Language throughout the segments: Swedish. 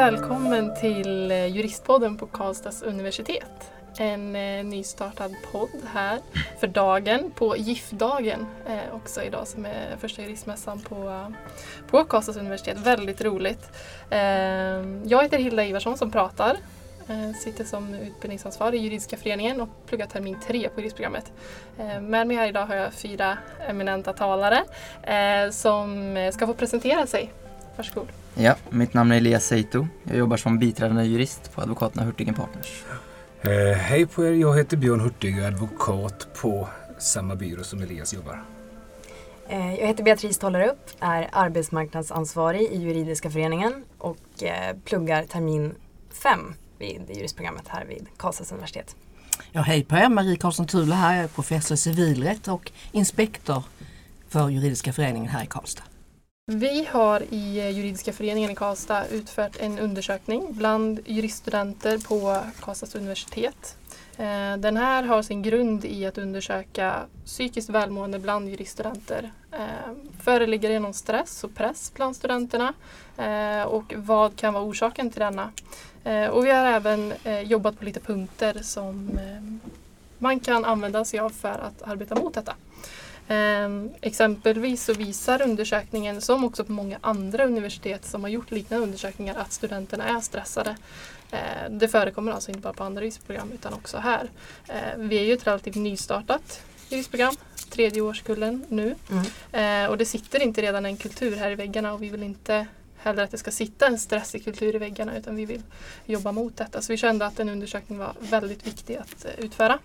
välkommen till eh, Juristpodden på Karlstads universitet. En eh, nystartad podd här för dagen, på GIF-dagen eh, också idag som är första juristmässan på, på Karlstads universitet. Väldigt roligt. Ehm, jag heter Hilda Ivarsson som pratar. Sitter som utbildningsansvarig i juridiska föreningen och pluggar termin tre på juristprogrammet. Ehm, med mig här idag har jag fyra eminenta talare som ska få presentera sig. Varsågod. Ja, mitt namn är Elias Seito. Jag jobbar som biträdande jurist på advokaterna Hurtigen Partners. Eh, hej på er, jag heter Björn Hurtig och är advokat på samma byrå som Elias jobbar. Eh, jag heter Beatrice Tollerup, är arbetsmarknadsansvarig i juridiska föreningen och eh, pluggar termin 5 vid juristprogrammet här vid Karlstads universitet. Ja, hej på er, Marie Karlsson Thule här. Jag är professor i civilrätt och inspektor för juridiska föreningen här i Karlstad. Vi har i eh, juridiska föreningen i Karlstad utfört en undersökning bland juriststudenter på Karlstads universitet. Eh, den här har sin grund i att undersöka psykiskt välmående bland juriststudenter. Eh, föreligger det någon stress och press bland studenterna? Och vad kan vara orsaken till denna? Och vi har även jobbat på lite punkter som man kan använda sig av för att arbeta mot detta. Ehm, exempelvis så visar undersökningen, som också på många andra universitet som har gjort liknande undersökningar, att studenterna är stressade. Eh, det förekommer alltså inte bara på andra juristprogram utan också här. Eh, vi är ju ett relativt nystartat juristprogram, tredje årskullen nu. Mm. Eh, och det sitter inte redan en kultur här i väggarna och vi vill inte heller att det ska sitta en stressig kultur i väggarna utan vi vill jobba mot detta. Så vi kände att en undersökning var väldigt viktig att eh, utföra.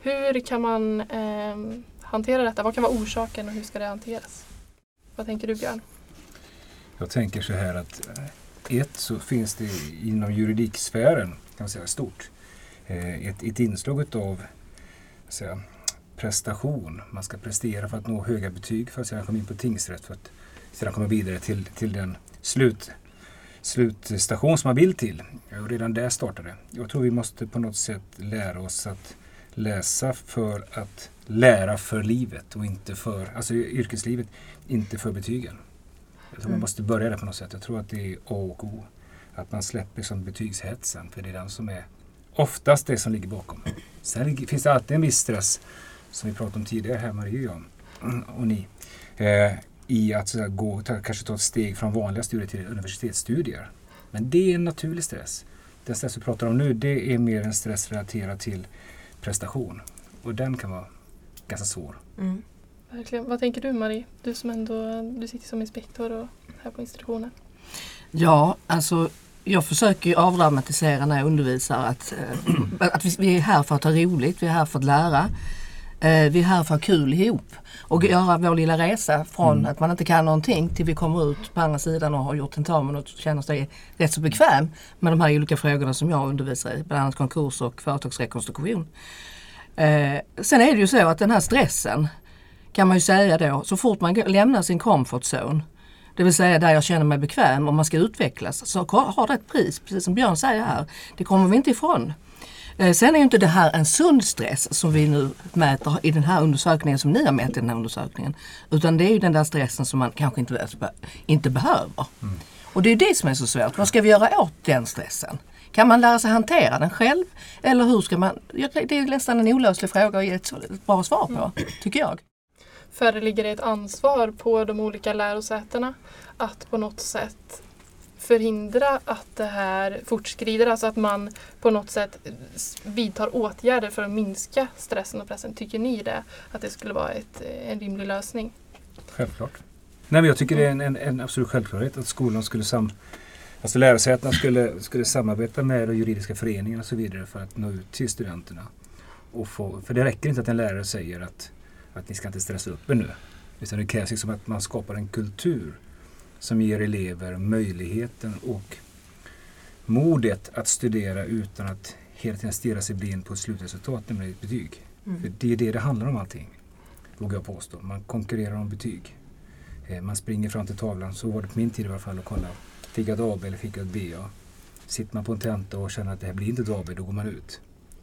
Hur kan man ehm, hantera detta? Vad kan vara orsaken och hur ska det hanteras? Vad tänker du Björn? Jag tänker så här att eh, ett så finns det inom juridiksfären, kan man säga stort, eh, ett, ett inslag av säga, prestation. Man ska prestera för att nå höga betyg för att sedan komma in på tingsrätt för att sedan komma vidare till, till den slut, slutstation som man vill till. Och redan där startar det. Jag tror vi måste på något sätt lära oss att läsa för att lära för livet och inte för, alltså yrkeslivet, inte för betygen. Jag tror man Mm. måste börja där på något sätt. Jag tror att det är A och O. Att man släpper som betygshetsen, för det är den som är oftast det som ligger bakom. Sen finns det alltid en viss stress, som vi pratade om tidigare här, Marie och jag, och ni, eh, i att så gå, ta, kanske ta ett steg från vanliga studier till universitetsstudier. Men det är en naturlig stress. Den stress vi pratar om nu, det är mer en stress relaterad till prestation. Och den kan vara ganska svår. Mm. Verkligen. Vad tänker du Marie? Du som ändå du sitter som inspektor och här på institutionen. Ja, alltså jag försöker ju avdramatisera när jag undervisar att, eh, att vi, vi är här för att ha roligt, vi är här för att lära. Eh, vi är här för att ha kul ihop och göra vår lilla resa från Mm. att man inte kan någonting till vi kommer ut på andra sidan och har gjort tentamen och känner sig rätt så bekväm med de här olika frågorna som jag undervisar i, bland annat konkurs och företagsrekonstruktion. Eh, sen är det ju så att den här stressen kan man ju säga då, så fort man lämnar sin comfort zone det vill säga där jag känner mig bekväm och man ska utvecklas så har det ett pris, precis som Björn säger här. Det kommer vi inte ifrån. Eh, Sen är ju inte det här en sund stress som vi nu mäter i den här undersökningen som ni har mätt i den här undersökningen. Utan det är ju den där stressen som man kanske inte, inte behöver. Och det är ju det som är så svårt. Vad ska vi göra åt den stressen? Kan man lära sig hantera den själv? Eller hur ska man? Det är nästan en olöslig fråga att ge ett, bra svar på, tycker jag. Föreligger det ett ansvar på de olika lärosätena att på något sätt förhindra att det här fortskrider? Alltså att man på något sätt vidtar åtgärder för att minska stressen och pressen. Tycker ni det? Att det skulle vara ett, eh, en rimlig lösning? Självklart. Nej, men jag tycker det är en, en, en absolut självklarhet att skolan skulle sam... Alltså lärosätena skulle, skulle samarbeta med de juridiska föreningarna och så vidare för att nå ut till studenterna. Och få, för det räcker inte att en lärare säger att, att ni ska inte stressa upp er nu. Utan det krävs liksom att man skapar en kultur som ger elever möjligheten och modet att studera utan att hela tiden stirra sig blind på ett slutresultat, nämligen ett betyg. För Mm. det är det det handlar om allting, vågar jag påstå. Man konkurrerar om betyg. Eh, Man springer fram till tavlan, så var det på min tid i alla fall, och kolla. Fick jag ett AB eller fick jag ett BA? Sitter man på en tenta och känner att det här blir inte ett AB, då går man ut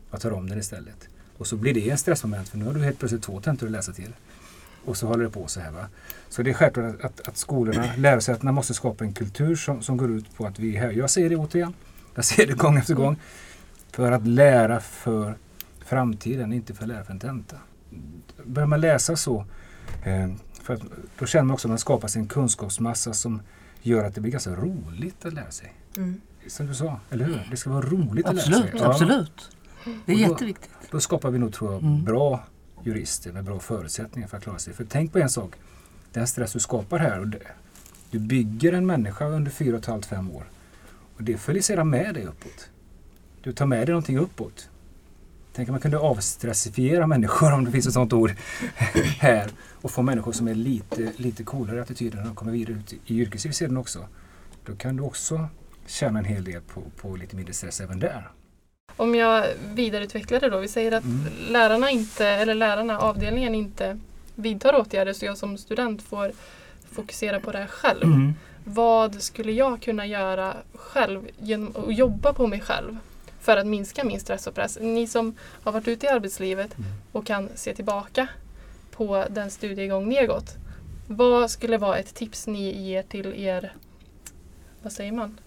och tar om den istället. Och så blir det en stressmoment, för nu har du helt plötsligt två tentor att läsa till. Och så håller det på så här. Va? Så det är självklart att, att, att skolorna, lärosätena måste skapa en kultur som, som går ut på att vi är här. Jag säger det återigen. Jag ser det gång efter gång. För att lära för framtiden, inte för att lära för en tenta. Börjar man läsa så, eh, för att, då känner man också att man skapar sig en kunskapsmassa som gör att det blir ganska roligt att lära sig. Mm. Som du sa, eller hur? Det ska vara roligt att lära Absolut, sig. Ja. absolut. Det är då- jätteviktigt. Då skapar vi nog, tror jag, Mm. bra jurister med bra förutsättningar för att klara sig. För tänk på en sak. Den stress du skapar här. Och det, du bygger en människa under fyra och ett halvt, fem år. Och det följer sedan med dig uppåt. Du tar med dig någonting uppåt. Tänk om man kunde avstressifiera människor, om det finns ett sånt ord, här. Och få människor som är lite, lite coolare i attityden när de kommer vidare ut i yrkeslivet sedan också. Då kan du också tjäna en hel del på, på lite mindre stress även där. Om jag vidareutvecklar det då. Vi säger att Mm. lärarna inte, eller lärarna, avdelningen inte vidtar åtgärder så jag som student får fokusera på det här själv. Mm. Vad skulle jag kunna göra själv genom att jobba på mig själv för att minska min stress och press? Ni som har varit ute i arbetslivet Mm. och kan se tillbaka på den studiegång ni har gått. Vad skulle vara ett tips ni ger till er, vad säger man,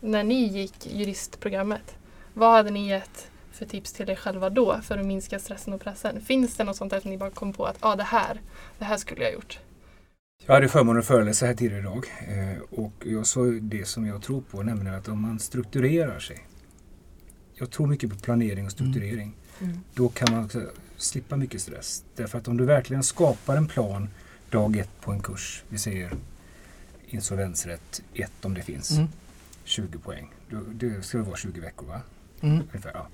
när ni gick juristprogrammet? Vad hade ni gett för tips till er själva då för att minska stressen och pressen? Finns det något sånt där som ni bara kom på att ah, det här, det här skulle jag gjort? Jag hade förmånen att föreläsa här tidigare idag eh, och jag sa det som jag tror på, nämligen att om man strukturerar sig. Jag tror mycket på planering och strukturering. Mm. Då kan man också slippa mycket stress. Därför att om du verkligen skapar en plan dag ett på en kurs, vi säger insolvensrätt 1 om det finns, Mm. 20 poäng. Det ska vara 20 veckor va? Mm. Ungefär, ja.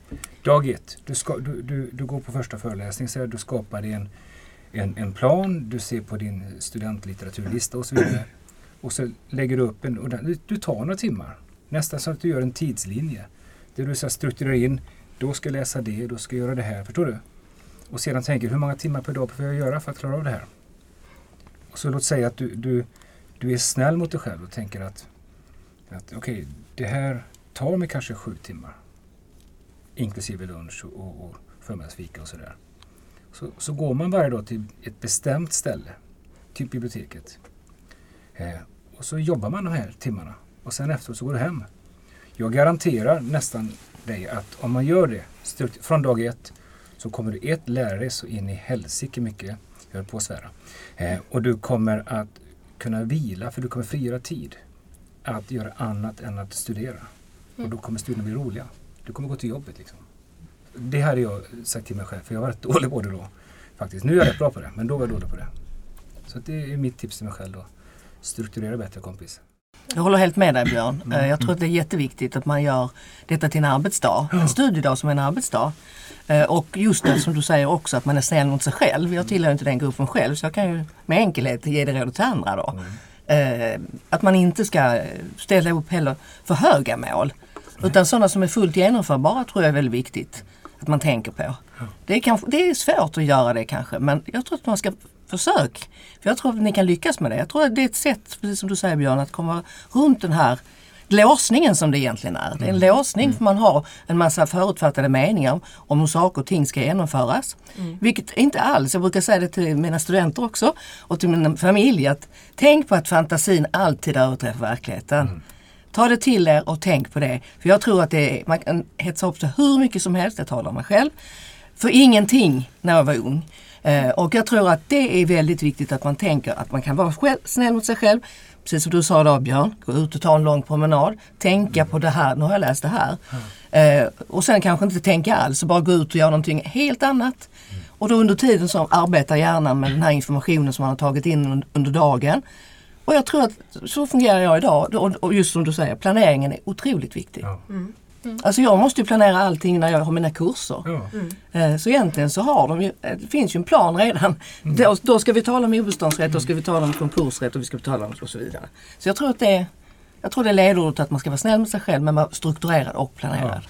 Dag ett, du, du, du, du går på första föreläsningen, så här, du skapar dig en, en, en plan, du ser på din studentlitteraturlista och så vidare. Och så lägger du upp en, du tar några timmar. Nästan så att du gör en tidslinje. Det du så strukturerar in, då ska jag läsa det, då ska jag göra det här. Förstår du? Och sedan tänker hur många timmar per dag behöver jag göra för att klara av det här? Och så låt säga att du, du, du är snäll mot dig själv och tänker att, att okej, det här tar mig kanske sju timmar inklusive lunch och, och, och förmiddagsfika och sådär. Så, så går man varje dag till ett bestämt ställe, typ biblioteket. Eh, och så jobbar man de här timmarna och sen efteråt så går du hem. Jag garanterar nästan dig att om man gör det från dag ett så kommer du ett lära dig så in i helsike mycket, jag höll på att svära. Eh, och du kommer att kunna vila för du kommer frigöra tid att göra annat än att studera. Och då kommer studierna bli roliga. Du kommer gå till jobbet liksom. Det hade jag sagt till mig själv för jag var rätt dålig på det då. Faktiskt. Nu är jag rätt bra på det men då var jag dålig på det. Så det är mitt tips till mig själv då. Strukturera bättre kompis. Jag håller helt med dig Björn. Eh, Jag tror att det är jätteviktigt att man gör detta till en arbetsdag. En studiedag som en arbetsdag. Eh, Och just det som du säger också att man är snäll mot sig själv. Jag tillhör inte den gruppen själv så jag kan ju med enkelhet ge det rådet till andra då. Eh, Att man inte ska ställa upp heller för höga mål. Utan sådana som är fullt genomförbara tror jag är väldigt viktigt att man tänker på. Det är, kanske, det är svårt att göra det kanske men jag tror att man ska försöka. För jag tror att ni kan lyckas med det. Jag tror att det är ett sätt, precis som du säger Björn, att komma runt den här låsningen som det egentligen är. Det är en låsning för man har en massa förutfattade meningar om hur saker och ting ska genomföras. Vilket inte alls, jag brukar säga det till mina studenter också och till min familj att tänk på att fantasin alltid överträffar verkligheten. Ta det till er och tänk på det. För jag tror att det är, man kan hetsa upp sig hur mycket som helst, jag talar om mig själv. För ingenting när jag var ung. Eh, och jag tror att det är väldigt viktigt att man tänker att man kan vara själv, snäll mot sig själv. Precis som du sa då Björn, gå ut och ta en lång promenad. Tänka på det här, nu har jag läst det här. Eh, och sen kanske inte tänka alls, bara gå ut och göra någonting helt annat. Och då under tiden så arbetar hjärnan med den här informationen som man har tagit in un- under dagen. Och jag tror att så fungerar jag idag. Och- just som du säger, planeringen är otroligt viktig. Ja. Alltså jag måste ju planera allting när jag har mina kurser. Ja. Eh, Så egentligen så har de ju, eh, det finns ju en plan redan. Då, då ska vi tala om obeståndsrätt, då ska vi tala om konkursrätt och vi ska tala om och så vidare. Så jag tror att det, jag tror det är ledordet att man ska vara snäll med sig själv men vara strukturerad och planerad.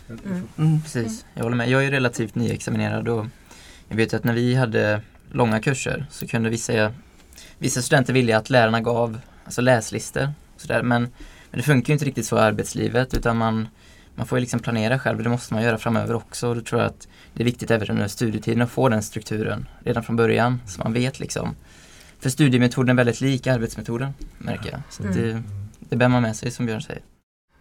Mm. Precis, jag håller med. Jag är ju relativt nyexaminerad och jag vet ju att när vi hade långa kurser så kunde vissa, vissa studenter vilja att lärarna gav alltså läslistor. Men, men det funkar ju inte riktigt så i arbetslivet utan man, man får ju liksom planera själv och det måste man göra framöver också. Och då tror jag att det är viktigt även under studietiden att få den strukturen redan från början så man vet liksom. För studiemetoden är väldigt lik arbetsmetoden märker jag. Så att det, det bär man med sig som Björn säger.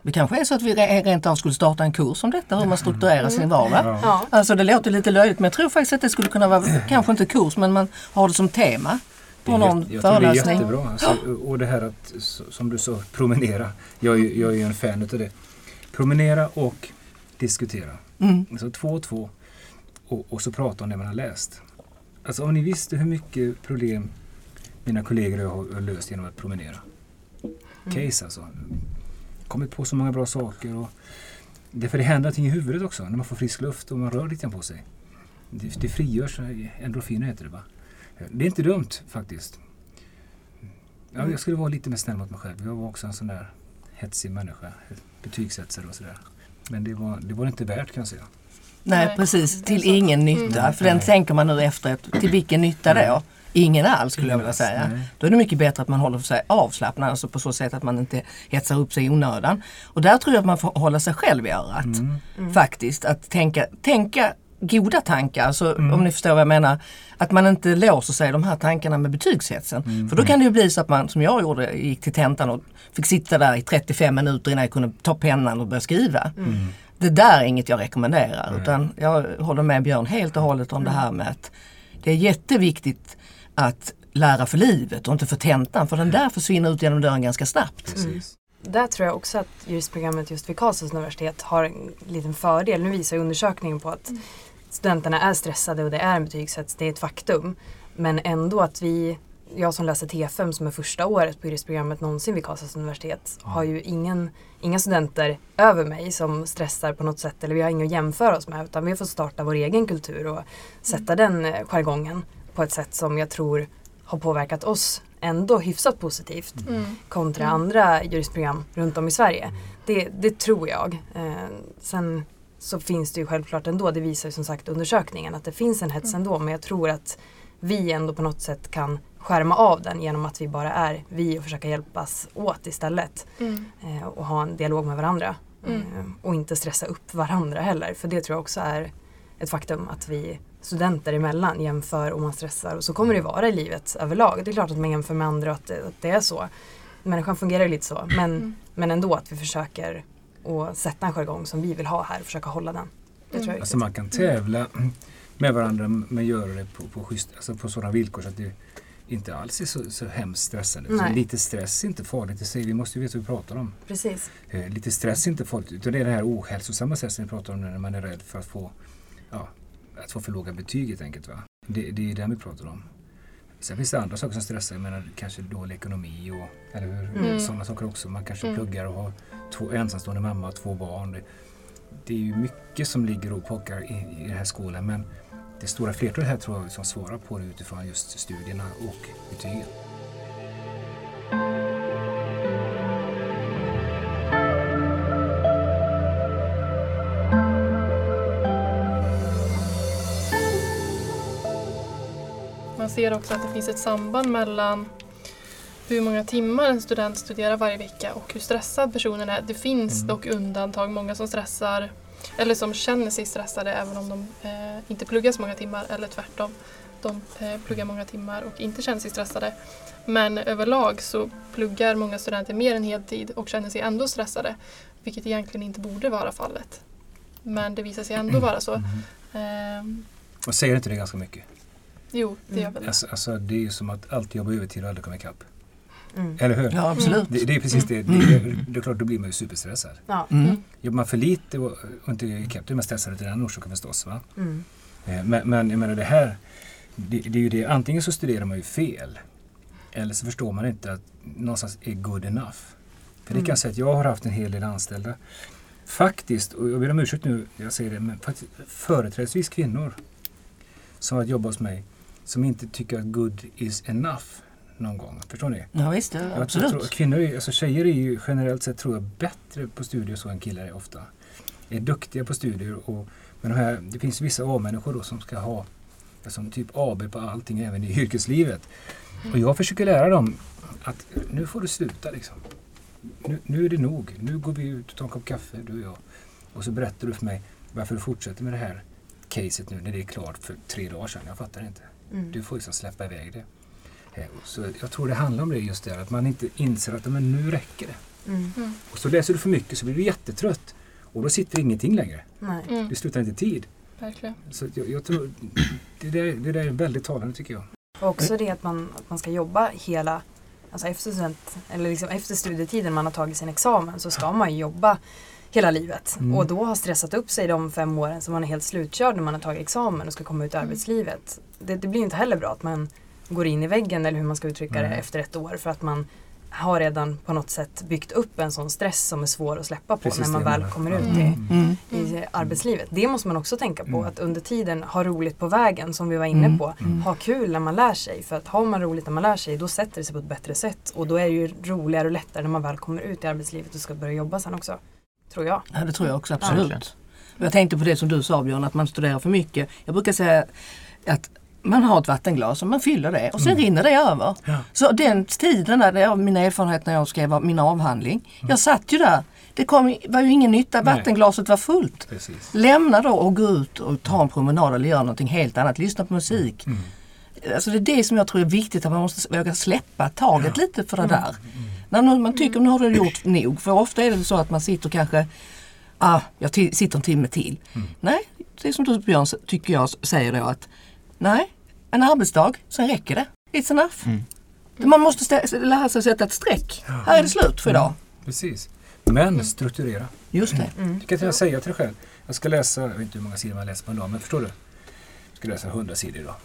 Det kanske är så att vi re- rent av skulle starta en kurs om detta, hur man strukturerar sin vardag. Ja. Alltså det låter lite löjligt men jag tror faktiskt att det skulle kunna vara, kanske inte kurs, men man har det som tema Det på är någon jätte- jag tror det är föreläsning. jättebra. Alltså, och det här att, som du sa, promenera. Jag är, ju- jag är ju en fan utav det. Promenera och diskutera. Mm. Alltså två och två. Och, och så prata om det man har läst. Alltså om ni visste hur mycket problem mina kollegor och jag har- löst genom att promenera. Case alltså. Kommit på så många bra saker. Och det, för det händer någonting i huvudet också när man får frisk luft och man rör lite på sig. Det, det frigörs, endorfiner heter det va? Det är inte dumt faktiskt. Ja, jag skulle vara lite mer snäll mot mig själv. Jag var också en sån där hetsig människa. Betygshetsare och sådär. Men det var, det var inte värt kan jag säga. Nej precis, till ingen nytta. Mm. För den Nej. tänker man nu efteråt, till vilken nytta då? Ingen alls skulle jag vilja säga. Nej. Då är det mycket bättre att man håller sig avslappnad, alltså på så sätt att man inte hetsar upp sig i onödan. Och där tror jag att man får hålla sig själv i örat. Mm. Faktiskt, att tänka, tänka goda tankar, alltså, om ni förstår vad jag menar. Att man inte låser sig i de här tankarna med betygshetsen. För då kan det ju bli så att man, som jag gjorde, gick till tentan och fick sitta där i 35 minuter innan jag kunde ta pennan och börja skriva. Det där är inget jag rekommenderar utan jag håller med Björn helt och hållet om det här med att det är jätteviktigt att lära för livet och inte för tentan för den där försvinner ut genom dörren ganska snabbt. Där tror jag också att juristprogrammet just vid Karlstads universitet har en liten fördel. Nu visar undersökningen på att studenterna är stressade och det är en betygshets, det är ett faktum. Men ändå att vi, jag som läser T5 som är första året på juristprogrammet någonsin vid Karlstads universitet har ju ingen, inga studenter över mig som stressar på något sätt eller vi har inget att jämföra oss med utan vi har fått starta vår egen kultur och sätta den eh, jargongen på ett sätt som jag tror har påverkat oss ändå hyfsat positivt Mm. kontra Mm. andra juristprogram runt om i Sverige. Det, det tror jag. Eh, sen så finns det ju självklart ändå, det visar ju som sagt undersökningen, att det finns en hets Mm. ändå. Men jag tror att vi ändå på något sätt kan skärma av den genom att vi bara är vi och försöka hjälpas åt istället. Mm. Eh, och ha en dialog med varandra. Mm. Eh, och inte stressa upp varandra heller. För det tror jag också är ett faktum att vi studenter emellan jämför och man stressar. Och så kommer det vara i livet överlag. Det är klart att man jämför med andra och att det, att det är så. Människan fungerar ju lite så. Men, Mm. men ändå att vi försöker att sätta en jargong som vi vill ha här och försöka hålla den. Är Alltså man kan tävla med varandra men göra det på, på, schysst, alltså på sådana villkor så att det inte alls är så, så hemskt stressande. Lite stress är inte farligt i sig. Vi måste ju veta vad vi pratar om. Precis. Eh, lite stress är inte farligt. Utan det är det här ohälsosamma stressen vi pratar om när man är rädd för att få, ja, att få för låga betyg helt enkelt. Va? Det, det är det vi pratar om. Sen finns det andra saker som stressar. Jag menar kanske dålig ekonomi och eller hur? Mm. sådana saker också. Man kanske Mm. pluggar och har två ensamstående mamma och två barn. Det, det är ju mycket som ligger och pockar i, i den här skolan. Men det stora flertalet här tror jag som svarar på det utifrån just studierna och betygen. Ser också att det finns ett samband mellan hur många timmar en student studerar varje vecka och hur stressad personen är. Det finns Mm. dock undantag, många som stressar eller som känner sig stressade även om de eh, inte pluggar så många timmar eller tvärtom. De eh, pluggar många timmar och inte känner sig stressade. Men överlag så pluggar många studenter mer än heltid och känner sig ändå stressade. Vilket egentligen inte borde vara fallet. Men det visar sig ändå vara så. Ehm, Och säger inte det ganska mycket? Jo, det gör Mm. väl det. Alltså, alltså det är ju som att alltid jobba övertid och aldrig komma ikapp. Mm. Eller hur? Ja absolut. Det, det är precis det. Det, det. Det är klart, då blir man ju superstressad. Ja. Mm. Jobbar man för lite och, och inte ikapp, då är man stressad till den orsaken förstås. Va? Mm. Eh, Men, men jag menar det här, det, det är ju det, antingen så studerar man ju fel. Eller så förstår man inte att någonstans är good enough. För det kan Mm. jag säga att jag har haft en hel del anställda. Faktiskt, och jag ber om ursäkt nu, jag säger det, men faktiskt företrädesvis kvinnor som har jobbat hos mig som inte tycker att good is enough någon gång. Förstår ni? Ja visst, ja, absolut. tror, kvinnor, är- alltså tjejer är ju generellt sett tror jag bättre på studier så än killar är ofta. Är duktiga på studier och men de här, det finns vissa A-människor då som ska ha som typ AB på allting även i yrkeslivet. Och jag försöker lära dem att nu får du sluta liksom. Nu, nu är det nog. Nu går vi ut och tar en kopp kaffe du och jag. Och så berättar du för mig varför du fortsätter med det här caset nu när det är klart för tre dagar sedan. Jag fattar inte. Mm. Du får liksom släppa iväg det. Eh, Så jag tror det handlar om det just det, att man inte inser att men nu räcker det. Mm. Mm. Och så läser du för mycket så blir du jättetrött. Och då sitter ingenting längre. Nej. Mm. Det slutar inte tid. Verkligen. Så jag, jag tror det där, det där är väldigt talande tycker jag. Och också det att man, att man ska jobba hela, alltså efter, student, eller liksom efter studietiden man har tagit sin examen så ska man jobba hela livet. Mm. Och då har stressat upp sig de fem åren som man är helt slutkörd när man har tagit examen och ska komma ut i Mm. arbetslivet. Det, det blir inte heller bra att man går in i väggen eller hur man ska uttrycka det efter ett år för att man har redan på något sätt byggt upp en sån stress som är svår att släppa på Precis när man väl kommer ut Mm. i, i arbetslivet. Det måste man också tänka på Mm. att under tiden ha roligt på vägen som vi var inne Mm. på. Mm. Ha kul när man lär sig för att har man roligt när man lär sig då sätter det sig på ett bättre sätt och då är det ju roligare och lättare när man väl kommer ut i arbetslivet och ska börja jobba sen också. Tror jag. Ja, det tror jag också Ja. absolut. Och Jag tänkte på det som du sa Björn, att man studerar för mycket. Jag brukar säga att man har ett vattenglas och man fyller det och sen Mm. rinner det över. Ja. Så den tiden, där, det är min erfarenhet när jag skrev min avhandling. Jag satt ju där. Det kom, var ju ingen nytta, Nej. vattenglaset var fullt. Precis. Lämna då och gå ut och ta en promenad eller göra någonting helt annat. Lyssna på musik. Mm. Alltså det är det som jag tror är viktigt, att man måste våga släppa taget lite för det Mm. När man tycker nu har du gjort nog. För ofta är det så att man sitter kanske, ah, jag sitter en timme till. Mm. Nej, det är som du Björn tycker jag säger då att nej, en arbetsdag, sen räcker det. It's enough. Mm. Man måste lära sig sätta ett streck. Här är det slut för idag. Precis. Men strukturera. Just det. Mm. Du kan inte säga till dig själv. Jag ska läsa, jag vet inte hur många sidor man läser på en dag, men förstår du? Jag ska läsa 100 sidor idag.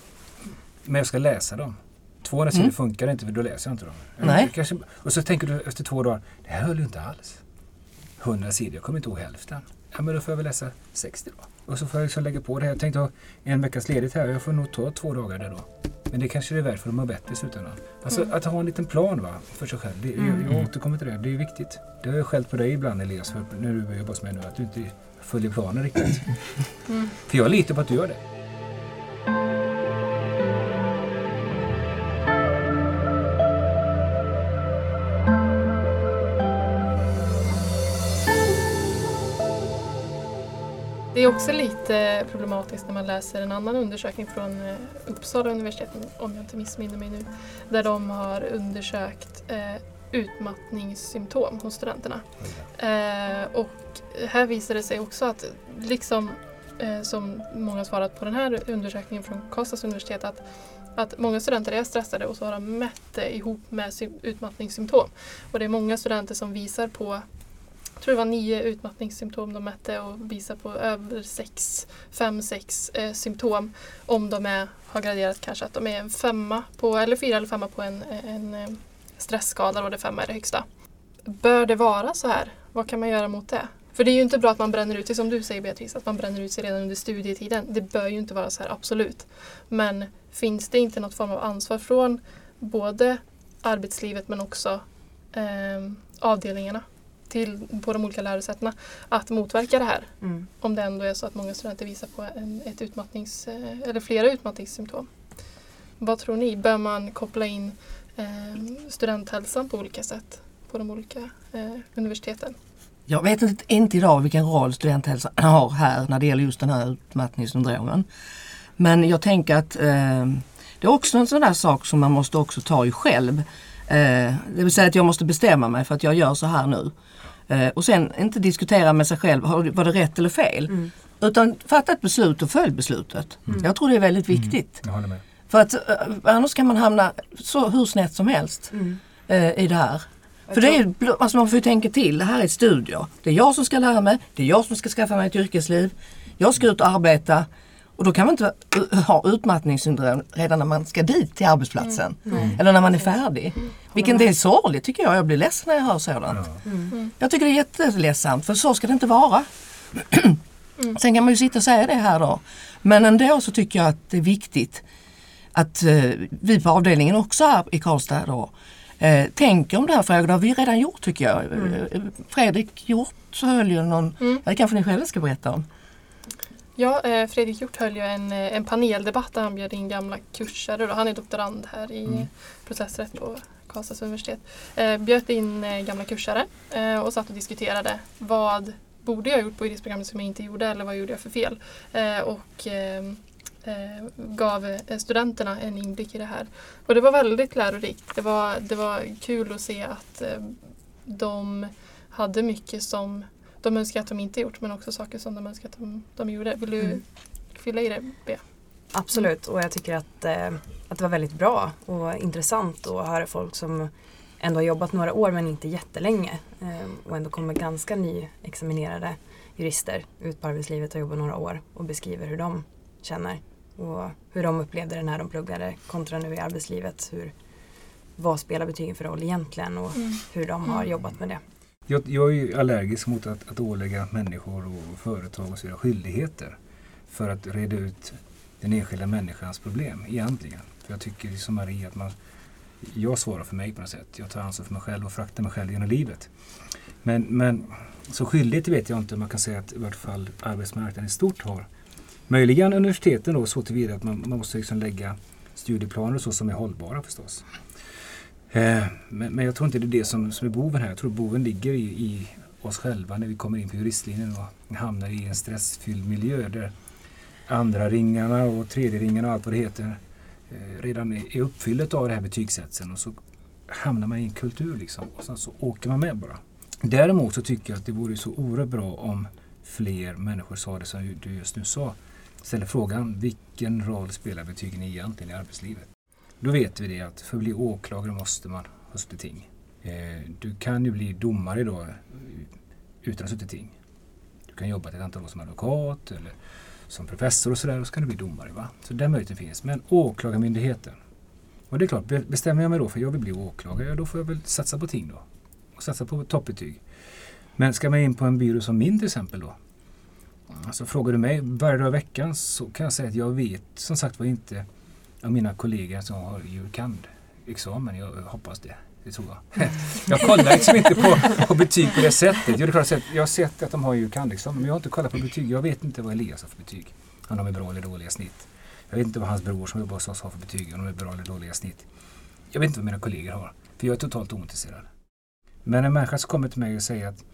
Men jag ska läsa dem. 200 sidor Mm. funkar inte för då läser jag inte dem. Nej. Jag Kanske, och så tänker du efter två dagar, det här höll ju inte alls. 100 sidor, jag kommer inte ihåg hälften. Ja men då får jag väl läsa 60 då. Och så får jag liksom lägga på det här. Jag tänkte ha en veckas ledigt här, jag får nog ta två dagar där då. Men det kanske är värt för att må bättre i slutändan. Alltså Mm. att ha en liten plan va, för sig själv. Det, jag, Mm. jag återkommer till det, det är viktigt. Det har jag skällt på dig ibland Elias, för när du jobbar mig nu, att du inte följer planen riktigt. Mm. För jag litar på att du gör det. Också lite problematiskt när man läser en annan undersökning från eh, Uppsala universitet, om jag inte missminner mig nu, där de har undersökt eh, utmattningssymptom hos studenterna. Eh, och här visar det sig också att, liksom eh, som många svarat på den här undersökningen från Karlstads universitet, att, att många studenter är stressade och så har de mätt det ihop med utmattningssymptom. Och det är många studenter som visar på jag tror det var nio utmattningssymptom de mätte och visar på över sex, fem, sex eh, symptom om de är, har graderat kanske att de är en femma på, eller fyra eller femma på en, en eh, stressskala och det femma är det högsta. Bör det vara så här? Vad kan man göra mot det? För det är ju inte bra att man bränner ut sig, som du säger Beatrice, att man bränner ut sig redan under studietiden. Det bör ju inte vara så här, absolut. Men finns det inte något form av ansvar från både arbetslivet men också eh, avdelningarna till, på de olika lärosätena att motverka det här? Mm. Om det ändå är så att många studenter visar på en, ett utmattnings, eh, eller flera utmattningssymptom. Vad tror ni? Bör man koppla in eh, studenthälsan på olika sätt på de olika eh, universiteten? Jag vet inte, inte idag vilken roll studenthälsan har här när det gäller just den här utmattningssyndromen. Men jag tänker att eh, det är också en sån där sak som man måste också ta i själv. Eh, det vill säga att jag måste bestämma mig för att jag gör så här nu. Eh, och sen inte diskutera med sig själv, var det rätt eller fel? Mm. Utan fatta ett beslut och följ beslutet. Mm. Jag tror det är väldigt viktigt. Jag håller med. För att eh, annars kan man hamna så hur snett som helst Mm. eh, i det här. För det är, alltså man får ju tänka till, det här är studier. Det är jag som ska lära mig, det är jag som ska skaffa mig ett yrkesliv. Jag ska ut och arbeta och då kan man inte ha utmattningssyndrom redan när man ska dit till arbetsplatsen. Nej. Eller när man är färdig. Vilken det är sorgligt tycker jag. Jag blir ledsen när jag hör sådant. Mm. Jag tycker det är jätteledsamt för så ska det inte vara. Sen kan man ju sitta och säga det här då. Men ändå så tycker jag att det är viktigt att eh, vi på avdelningen också här i Karlstad då, eh, tänker om de här frågorna. Det har vi redan gjort tycker jag. Eh, Fredrik Hjort så höll ju någon, Mm. det kanske ni själva ska berätta om. Ja, eh, Fredrik Hjort höll ju en, eh, en paneldebatt där han bjöd in gamla kursare. Då. Han är doktorand här i Mm. processrätt på Karlstads universitet. Eh, bjöd in eh, gamla kursare och satt och diskuterade vad borde jag gjort på juristprogrammet som jag inte gjorde eller vad gjorde jag för fel? Och eh, eh, gav studenterna en inblick i det här. Och det var väldigt lärorikt. Det var, det var kul att se att de hade mycket som de önskar att de inte gjort men också saker som de önskar att de, de gjorde. Vill du Mm. fylla i det, Bea? Absolut och jag tycker att, eh, att det var väldigt bra och intressant att höra folk som ändå har jobbat några år men inte jättelänge eh, och ändå kommer ganska nyexaminerade jurister ut på arbetslivet och jobbar några år och beskriver hur de känner och hur de upplevde det när de pluggade kontra nu i arbetslivet. Hur, vad spelar betygen för roll egentligen och hur de har Mm. jobbat med det. Jag, jag är ju allergisk mot att, att ålägga människor och företag och så skyldigheter för att reda ut den enskilda människans problem egentligen. För jag tycker som Marie att man, jag svarar för mig på något sätt. Jag tar ansvar för mig själv och fraktar mig själv genom livet. Men, men så skyldighet vet jag inte om man kan säga att i vart fall arbetsmarknaden i stort har. Möjligen universiteten då så tillvida att man, man måste liksom lägga studieplaner och så som är hållbara förstås. Eh, Men, men jag tror inte det är det som, som är boven här. Jag tror boven ligger i, i oss själva när vi kommer in på juristlinjen och hamnar i en stressfylld miljö där andra ringarna och tredje ringarna och allt vad det heter eh, redan är, uppfyllt av det här betygssätsen och så hamnar man i en kultur liksom och sen så åker man med bara. Däremot så tycker jag att det vore så oerhört bra om fler människor sa det som du just nu sa. Ställer frågan vilken roll spelar betygen egentligen i arbetslivet? Då vet vi det att för att bli åklagare måste man ha suttit ting. Eh, du kan ju bli domare då utan att ha suttit ting. Du kan jobba ett antal år som advokat eller som professor och sådär och så kan du bli domare. Va? Så den möjligheten finns. Men åklagarmyndigheten. Och det är klart, bestämmer jag mig då för att jag vill bli åklagare, ja, då får jag väl satsa på ting då. Och satsa på toppbetyg. Men ska man in på en byrå som min till exempel då. Alltså frågar du mig varje dag i veckan så kan jag säga att jag vet som sagt var inte av mina kollegor som har jurkand examen. Jag hoppas det. Det tror jag. Jag kollar liksom inte på, på betyg på det sättet. Jo, det är klart, att jag har sett att de har jurkand examen men jag har inte kollat på betyg. Jag vet inte vad Elias har för betyg. Om de är bra eller dåliga snitt. Jag vet inte vad hans bror som jobbar hos oss har för betyg. Om de är bra eller dåliga snitt. Jag vet inte vad mina kollegor har. För jag är totalt ointresserad. Men en människa som kommer till mig och säger att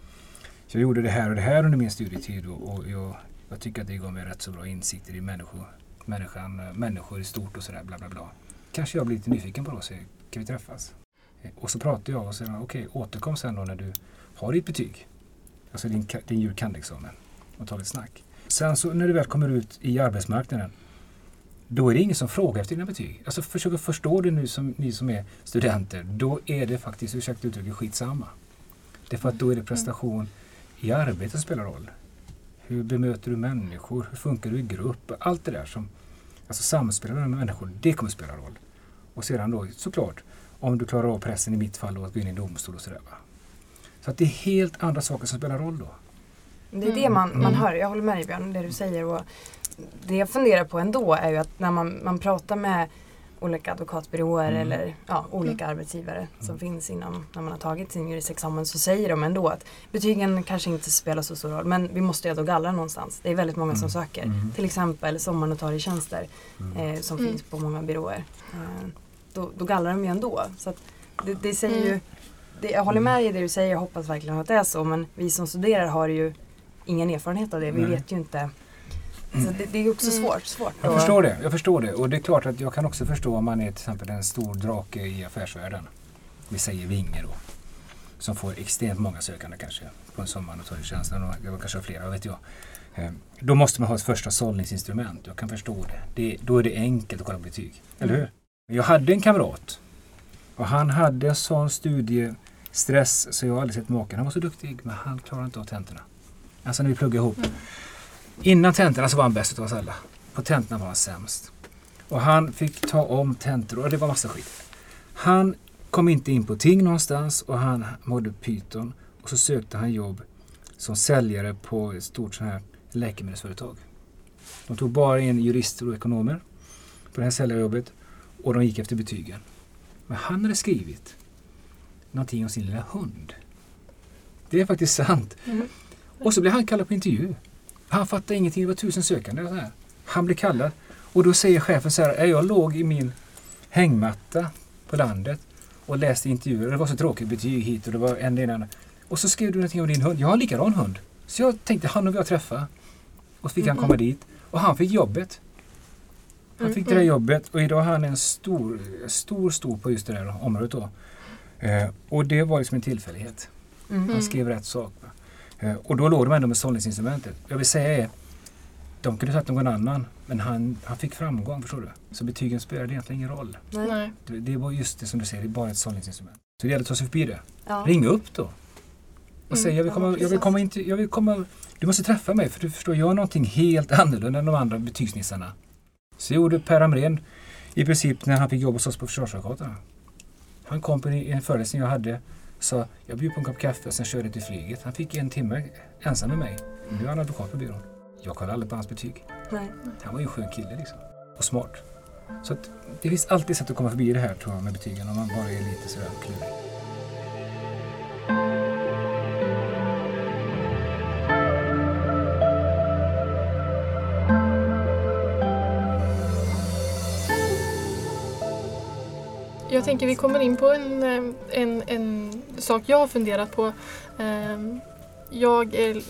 jag gjorde det här och det här under min studietid och, och jag, jag tycker att det gav mig rätt så bra insikter i människor, människan, människor i stort och sådär bla bla bla. Kanske jag blir lite nyfiken på det och säger, kan vi träffas? Eh, och så pratar jag och säger, okej återkom sen då när du har ditt betyg. Alltså din, jur din jurkandexamen och tar ett snack. Sen så när du väl kommer ut i arbetsmarknaden då är det ingen som frågar efter dina betyg. Alltså försök att förstå det nu som ni som är studenter. Då är det faktiskt, ursäkta uttrycket, skitsamma. Därför att då är det prestation i arbetet som spelar roll. Hur bemöter du människor? Hur funkar du i grupp? Allt det där som alltså samspelar med människor, det kommer spela roll. Och sedan då såklart, om du klarar av pressen i mitt fall då, att gå in i domstol och sådär. Va? Så att det är helt andra saker som spelar roll då. Det är det man, man Mm. hör, jag håller med dig Björn, det du säger. Och det jag funderar på ändå är ju att när man, man pratar med olika advokatbyråer Mm. eller ja, olika arbetsgivare som finns inom när man har tagit sin juristexamen så säger de ändå att betygen kanske inte spelar så stor roll men vi måste ju ändå gallra någonstans. Det är väldigt många som Mm. söker. Mm. Till exempel sommarnotarietjänster Mm. eh, som Mm. finns på många byråer. Eh, då, då gallrar de ju ändå. Så det, det säger ju, Mm. det, jag håller med i det du säger, jag hoppas verkligen att det är så men vi som studerar har ju ingen erfarenhet av det. Vi Nej. vet ju inte. Så det, det är också Mm. svårt. svårt Jag förstår det. Jag förstår det. Och det är klart att jag kan också förstå om man är till exempel en stor drake i affärsvärlden. Vi säger Vinge då. Som får extremt många sökande kanske på en sommarnotarietjänst. Det kanske flera, vet jag. Eh, Då måste man ha ett första sållningsinstrument. Jag kan förstå det. det. Då är det enkelt att kolla betyg. Eller Mm. hur? Men Jag hade en kamrat. Och han hade en sån studiestress så jag har aldrig sett maken. Han var så duktig men han klarade inte av tentorna. Alltså när vi pluggade ihop. Mm. Innan tentorna så var han bäst av oss alla. På tentorna var han sämst. Och han fick ta om tentor och det var massa skit. Han kom inte in på ting någonstans och han mådde pyton. Och så sökte han jobb som säljare på ett stort sånt här läkemedelsföretag. De tog bara in jurister och ekonomer på det här säljarjobbet och de gick efter betygen. Men han hade skrivit någonting om sin lilla hund. Det är faktiskt sant. Mm. Och så blev han kallad på intervju. Han fattade ingenting, det var tusen sökande. Så här. Han blev kallad och då säger chefen så här, "Ja, jag låg i min hängmatta på landet och läste intervjuer. Det var så tråkigt, betyg hit och det var en det ena. Och så skrev du någonting om din hund. Jag har en likadan hund. Så jag tänkte, han vill jag träffa. Och så fick han Mm. komma dit. Och han fick jobbet. Han Mm, fick det där mm. jobbet och idag är han en stor, stor, stor på just det där området då. Eh, och det var liksom en tillfällighet. Mm. Han Mm. skrev rätt sak. Eh, och då låg de ändå med sållningsinstrumentet. Jag vill säga är, de kunde tagit någon annan, men han, han fick framgång, förstår du? Så betygen spelade egentligen ingen roll. Nej. Det, det var just det som du säger, det är bara ett sållningsinstrument. Så det gäller att ta sig förbi det. Ja. Ring upp då. Och säg, Mm, jag vill komma, jag vill komma in till, jag vill komma, du måste träffa mig för du förstår, jag är någonting helt annorlunda än de andra betygsnissarna. Så gjorde Per Amrén i princip när han fick jobb hos oss på Försvarsadvokaterna. Han kom på en, en föreläsning jag hade, sa jag bjuder på en kopp kaffe och sen körde till flyget. Han fick en timme ensam med mig. Nu är han advokat på byrån. Jag kollade aldrig på hans betyg. Nej. Han var ju en skön kille liksom. Och smart. Så att det finns alltid sätt att komma förbi det här tror jag med betygen om man bara är lite sådär klurig. Jag tänker vi kommer in på en, eh, en, en sak jag har funderat på. Ehm, jag är,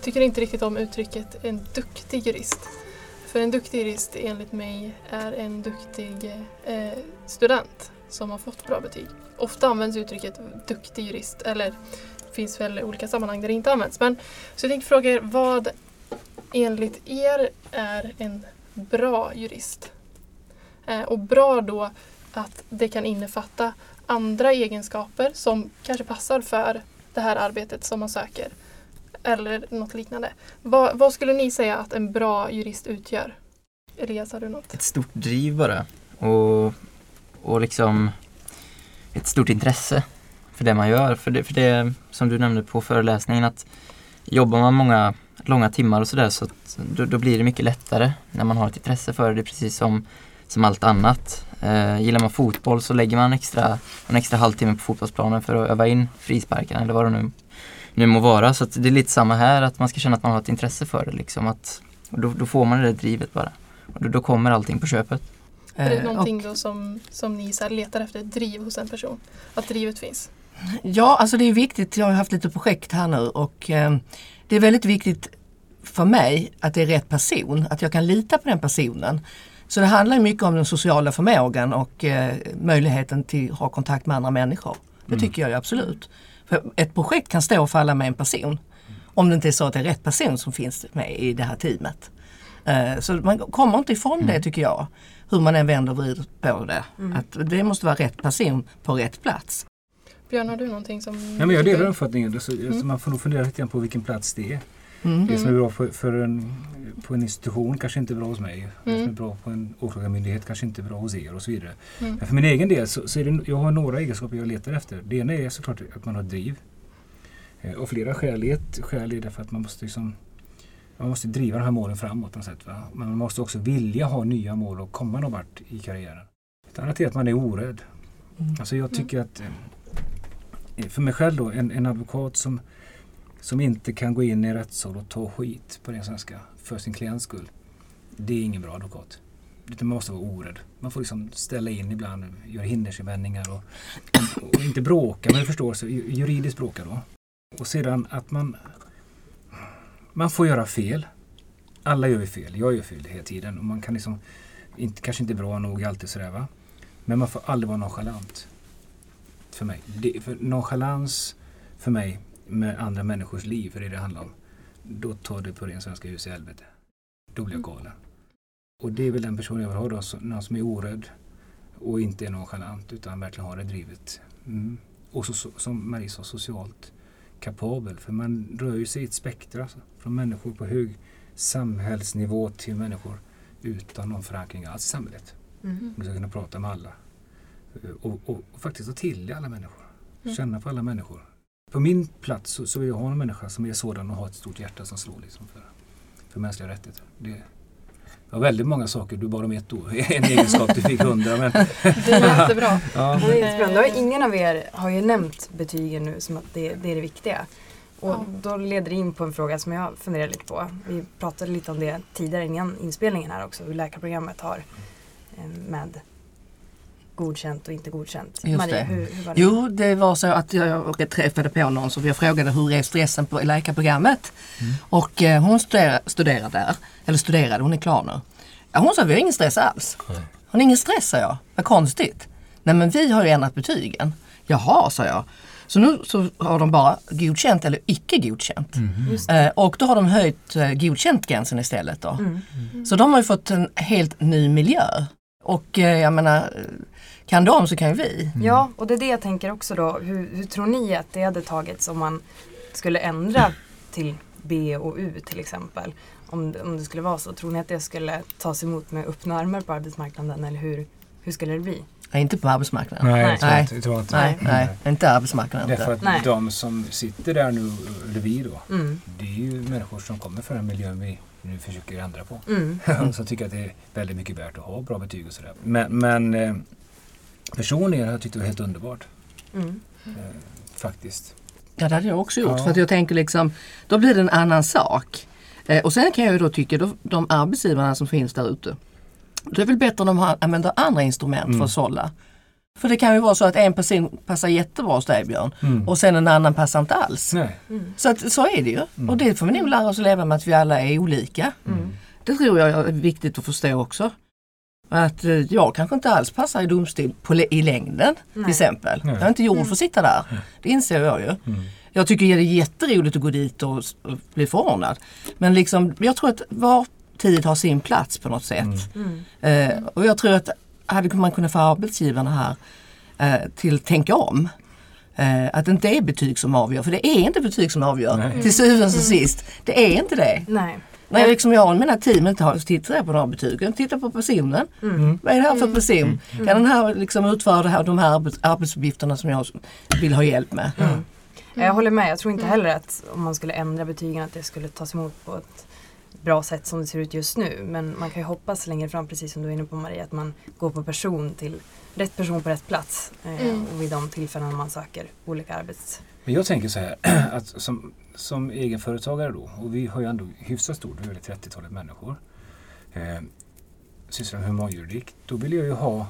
tycker inte riktigt om uttrycket en duktig jurist. För en duktig jurist enligt mig är en duktig eh, student som har fått bra betyg. Ofta används uttrycket duktig jurist eller det finns väl olika sammanhang där det inte används. Men, så jag tänkte fråga er vad enligt er är en bra jurist? Eh, och bra då att det kan innefatta andra egenskaper som kanske passar för det här arbetet som man söker. Eller något liknande. Vad, vad skulle ni säga att en bra jurist utgör? Elias, har du något? Ett stort driv bara. Och, och liksom ett stort intresse för det man gör. För det, för det som du nämnde på föreläsningen att jobbar man många långa timmar och sådär så att, då, då blir det mycket lättare när man har ett intresse för det. Det är precis som, som allt annat. Eh, gillar man fotboll så lägger man extra, en extra halvtimme på fotbollsplanen för att öva in frisparken eller vad det nu, nu må vara. Så att det är lite samma här, att man ska känna att man har ett intresse för det. Liksom, att, och då, då får man det där drivet bara. Och då, då kommer allting på köpet. Är det Eh, någonting då som, som ni så letar efter, ett driv hos en person? Att drivet finns? Ja, alltså det är viktigt. Jag har haft lite projekt här nu och eh, det är väldigt viktigt för mig att det är rätt person, att jag kan lita på den personen. Så det handlar mycket om den sociala förmågan och eh, möjligheten till att ha kontakt med andra människor. Det Mm. tycker jag ju absolut. För ett projekt kan stå och falla med en person. Om det inte är så att det är rätt person som finns med i det här teamet. Eh, så man kommer inte ifrån det tycker jag. Hur man än vänder och vrider på det. Mm. Att det måste vara rätt person på rätt plats. Björn, har du någonting som... Ja, men jag delar uppfattningen. Så, så man får nog fundera lite grann på vilken plats det är. Mm. Det som är bra för, för en, på en institution kanske inte är bra hos mig. Det som är Mm. bra på en åklagarmyndighet kanske inte är bra hos er och så vidare. Mm. Men för min egen del så, så är det, jag har några egenskaper jag letar efter. Det ena är såklart att man har driv. Eh, Och flera skäl. Ett skäl är därför att man måste liksom man måste driva de här målen framåt på något sätt. Va? Men man måste också vilja ha nya mål och komma någon vart i karriären. Ett annat är att man är orädd. Mm. Alltså jag tycker att eh, för mig själv då, en, en advokat som, som inte kan gå in i rättssal och ta skit på den svenska för sin klients skull. Det är ingen bra advokat. Utan man måste vara orädd. Man får liksom ställa in ibland, göra hindersinvändningar och, och inte bråka, men förståelse, förstår, juridiskt bråka då. Och sedan att man, man får göra fel. Alla gör vi fel, jag gör fel hela tiden. Och man kan liksom, inte, kanske inte bra nog alltid sådär va. Men man får aldrig vara nonchalant. För mig. Det, för nonchalans för mig med andra människors liv, för det är det det handlar om. Då tar det på ren svenska hus i helvete. Då blir jag galen. Och det är väl den personen jag vill ha då, någon som är orädd och inte är nonchalant utan verkligen har det drivet. Mm. Och så, så, som Marie sa, socialt kapabel. För man rör ju sig i ett spektra. Alltså, från människor på hög samhällsnivå till människor utan någon förankring alls i samhället. Mm. Du ska kunna prata med alla. Eh, Och, och, och faktiskt ta till dig alla människor. Mm. Känna på alla människor. På min plats så, så vill jag ha en människa som är sådan och har ett stort hjärta som slår liksom för, för mänskliga rättigheter. Det var väldigt många saker, du bad om ett ord. En egenskap, du fick hundra. Men, Det är jättebra. ja. Det är har ingen av er har ju nämnt betygen nu som att det, det är det viktiga. Och Ja. då leder det in på en fråga som jag funderar lite på. Vi pratade lite om det tidigare innan inspelningen här också, hur läkarprogrammet har eh, med godkänt och inte godkänt. Just Maria, det. hur, hur var det? Jo, det var så att jag träffade på någon som jag frågade hur är stressen på läkarprogrammet? Och eh, hon studerar, studerar där, eller studerade, hon är klar nu. Ja, hon sa vi har ingen stress alls. Hon har ingen stress sa jag, vad konstigt. Nej men vi har ju ändrat betygen. Jaha, sa jag. Så nu så har de bara godkänt eller icke godkänt. Just Eh, och då har de höjt eh, godkänt-gränsen istället. Då. Så de har ju fått en helt ny miljö. Och eh, jag menar, kan de så kan ju vi. Ja, och det är det jag tänker också då. Hur, hur tror ni att det hade tagits om man skulle ändra till B och U till exempel? Om, om det skulle vara så. Tror ni att det skulle tas emot med öppna armar på arbetsmarknaden eller hur, hur skulle det bli? Nej, inte på arbetsmarknaden. Nej, Nej. jag tror Nej. inte. Jag tror inte. Nej, nej, inte arbetsmarknaden. Därför att Nej. de som sitter där nu, eller vi då, Mm. det är ju människor som kommer från den miljön vi nu försöker ändra på. Mm. som tycker att det är väldigt mycket värt att ha bra betyg och sådär. Men, men eh, personligen har jag tyckt det var helt underbart. Mm. Eh, faktiskt. Ja, det hade jag också gjort. Ja. För att jag tänker liksom, då blir det en annan sak. Eh, och sen kan jag ju då tycka, då, de arbetsgivarna som finns där ute, det är väl bättre om de har, använder andra instrument Mm. för att sålla. För det kan ju vara så att en person passar jättebra hos dig Björn Mm. och sen en annan passar inte alls. Nej. Mm. Så, att, så är det ju. Och det får vi nog lära oss att leva med att vi alla är olika. Mm. Det tror jag är viktigt att förstå också. Att eh, jag kanske inte alls passar i domstol på, i längden Nej. till exempel. Nej. Jag är inte gjord för att sitta där. Det inser jag ju. Mm. Jag tycker det är jätteroligt att gå dit och, bli förordnad. Men liksom, jag tror att var tid har sin plats på något sätt. Mm. Eh, och jag tror att hade man kunnat få arbetsgivarna här eh, till tänka om. Eh, att det inte är betyg som avgör, för det är inte betyg som avgör. Nej. Till syvende och sist. Det är inte det. Nej. När jag, liksom, jag och mina team inte har tittat på några betyg, jag tittar på personen. Mm. Vad är det här för person? Kan den här liksom utföra det här, de här arbets, arbetsuppgifterna som jag vill ha hjälp med? Mm. Ja, Jag håller med. Jag tror inte heller att om man skulle ändra betygen att det skulle tas emot på ett bra sätt som det ser ut just nu. Men man kan ju hoppas längre fram, precis som du är inne på Maria, att man går på person till rätt person på rätt plats. Eh, Mm. Och vid de tillfällen man söker olika arbets... Men jag tänker så här att som, som egenföretagare då, och vi har ju ändå hyfsat stort, vi är väl 30-talet människor, eh, sysslar med humanjuridik, då vill jag ju ha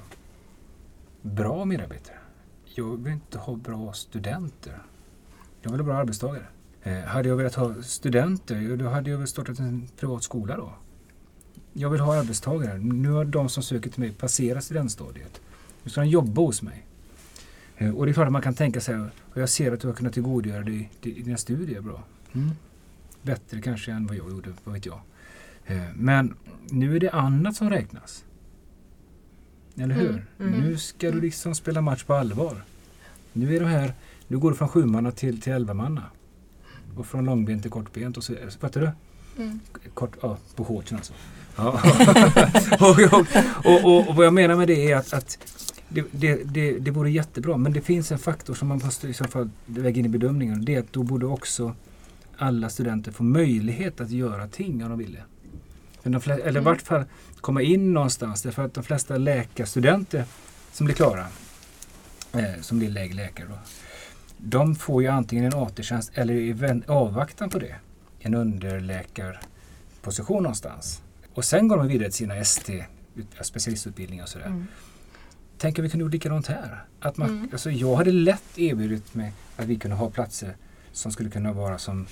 bra medarbetare. Jag vill inte ha bra studenter. Jag vill ha bra arbetstagare. Eh, hade jag velat ha studenter, då hade jag väl startat en privat skola då. Jag vill ha arbetstagare. Nu har de som söker till mig passerat studentstadiet. Nu ska de jobba hos mig. Eh, Och det är klart att man kan tänka sig, och jag ser att du har kunnat tillgodogöra dig dina studier bra. Mm. Bättre kanske än vad jag gjorde, vad vet jag. Eh, Men nu är det annat som räknas. Eller hur? Mm, mm. Nu ska du liksom spela match på allvar. Nu är de här, nu går du från sjumanna till, till elvamanna. Och från långben till kortbent och så, fattar du? Mm. Kort, ja, på shortsen alltså. Ja. och, och, och, och, och vad jag menar med det är att, att det, det, det, det vore jättebra men det finns en faktor som man måste i så fall väga in i bedömningen. Det är att då borde också alla studenter få möjlighet att göra ting om de ville. För de flesta, eller i vart fall komma in någonstans. Därför att de flesta läkarstudenter som blir klara, eh, som blir lägre läkare då, de får ju antingen en AT-tjänst eller i avvaktan på det en underläkarposition någonstans. Och sen går de vidare till sina ST, ut- specialistutbildningar och sådär. Mm. Tänk om vi kunde gjort likadant här. Att man, Mm. alltså jag hade lätt erbjudit mig att vi kunde ha platser som skulle kunna vara som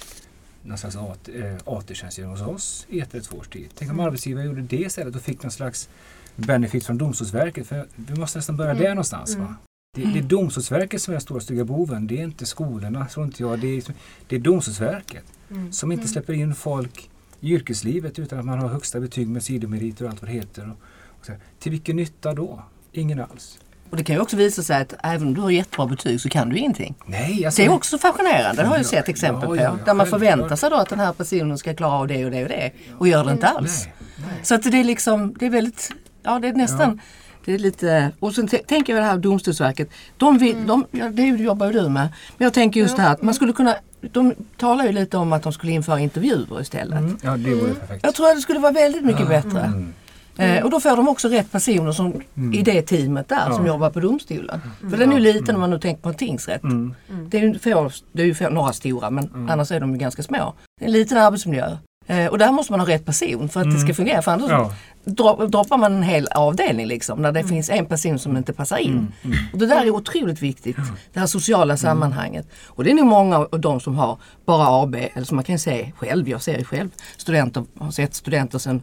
någon slags AT, eh, AT-tjänstgöring hos oss i ett eller två års tid. Tänk om Mm. arbetsgivaren gjorde det istället och fick någon slags benefit från Domstolsverket. För vi måste nästan börja Mm. där någonstans. Mm. Va? Det, det är Domstolsverket som är den stora stygga boven. Det är inte skolorna, tror inte jag. Det är, det är Domstolsverket Mm. som inte Mm. släpper in folk i yrkeslivet utan att man har högsta betyg med sidomeriter och allt vad det heter. Och, och så. Till vilken nytta då? Ingen alls. Och det kan ju också visa sig att även om du har jättebra betyg så kan du ingenting. Nej, alltså, Det är också fascinerande, det har jag Ja, sett exempel ja, på. ja, ja, där man förväntar sig då att den här personen ska klara av det och det och det och gör det inte alls. Nej, nej. Så att det är liksom, det är väldigt, ja det är nästan, det är lite, och sen tänker jag det här Domstolsverket, de vill, de, ja, det jobbar ju du med. Men jag tänker just det här att man skulle kunna, de talar ju lite om att de skulle införa intervjuer istället. Mm. Ja, det vore perfekt. Jag tror att det skulle vara väldigt mycket bättre. Mm. Eh, och då får de också rätt personer som, Mm. i det teamet där som Ja. jobbar på domstolen. För den är ju liten om man nu tänker på en tingsrätt. Mm. Det är ju, få, det är ju få, några stora men Mm. annars är de ju ganska små. Det är en liten arbetsmiljö. Eh, och där måste man ha rätt person för att det ska Mm. fungera. För annars Ja. dro- droppar man en hel avdelning liksom, när det finns en person som inte passar in. Mm. Mm. Och det där är otroligt viktigt, det här sociala sammanhanget. Och det är nog många av de som har bara AB, eller som man kan se själv, jag ser ju själv studenter, har sett studenter sedan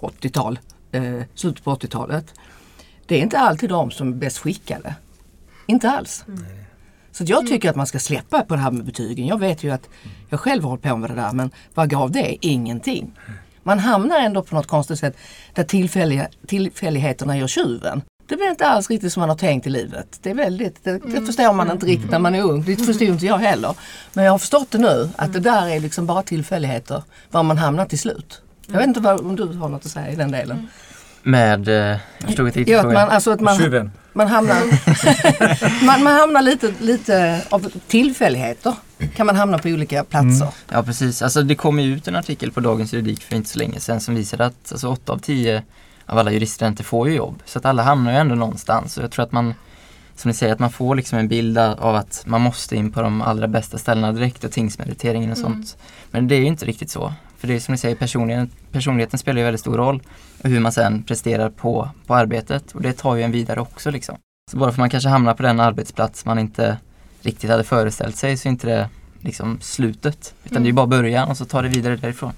80-tal, eh, slutet på 80-talet. Det är inte alltid de som är bäst skickade. Inte alls. Så att jag tycker att man ska släppa på det här med betygen. Jag vet ju att jag själv har hållit på med det där men vad gav det? Ingenting. Man hamnar ändå på något konstigt sätt där tillfälliga, tillfälligheterna gör tjuven. Det blir inte alls riktigt som man har tänkt i livet. Det är väldigt, det, det förstår man inte riktigt när man är ung. Det förstod inte jag heller. Men jag har förstått det nu att det där är liksom bara tillfälligheter var man hamnar till slut. Jag vet inte vad, om du har något att säga i den delen. Med, eh, jag förstod inte riktigt Jo, att man, frågan. alltså att man, man hamnar, man, man hamnar lite, lite av tillfälligheter. Kan man hamna på olika platser. Ja precis, alltså det kom ju ut en artikel på Dagens Juridik för inte så länge sedan som visade att alltså, 8 av 10 av alla juriststudenter får ju jobb. Så att alla hamnar ju ändå någonstans och jag tror att man, som ni säger, att man får liksom en bild av att man måste in på de allra bästa ställena direkt och tingsmeriteringen och Mm. sånt. Men det är ju inte riktigt så. För det är som ni säger, personligheten, personligheten spelar ju väldigt stor roll och hur man sen presterar på, på arbetet och det tar ju en vidare också liksom. Så bara för man kanske hamnar på den arbetsplats man inte riktigt hade föreställt sig så är inte det liksom slutet. Utan det är ju bara början och så tar det vidare därifrån.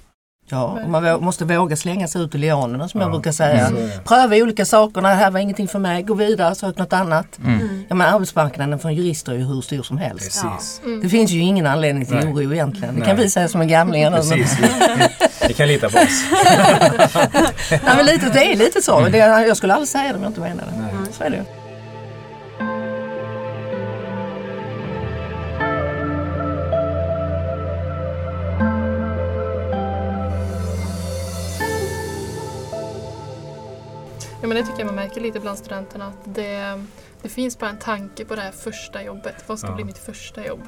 Ja, och man måste våga slänga sig ut i leonerna som jag Ja. brukar säga. Är det. Pröva olika saker, det här var ingenting för mig, gå vidare, sök något annat. Mm. Ja, men arbetsmarknaden för jurister är ju hur stor som helst. Precis. Mm. Det finns ju ingen anledning till Nej. oro egentligen. Det Nej. kan vi säga som nu. Men, Precis. Ni kan lita på oss. nej, men lite, det är lite så. Det, jag skulle aldrig säga det om jag inte menade det. Så är det Ja, men det tycker jag man märker lite bland studenterna. Att det, det finns bara en tanke på det här första jobbet. Vad ska Ja. bli mitt första jobb?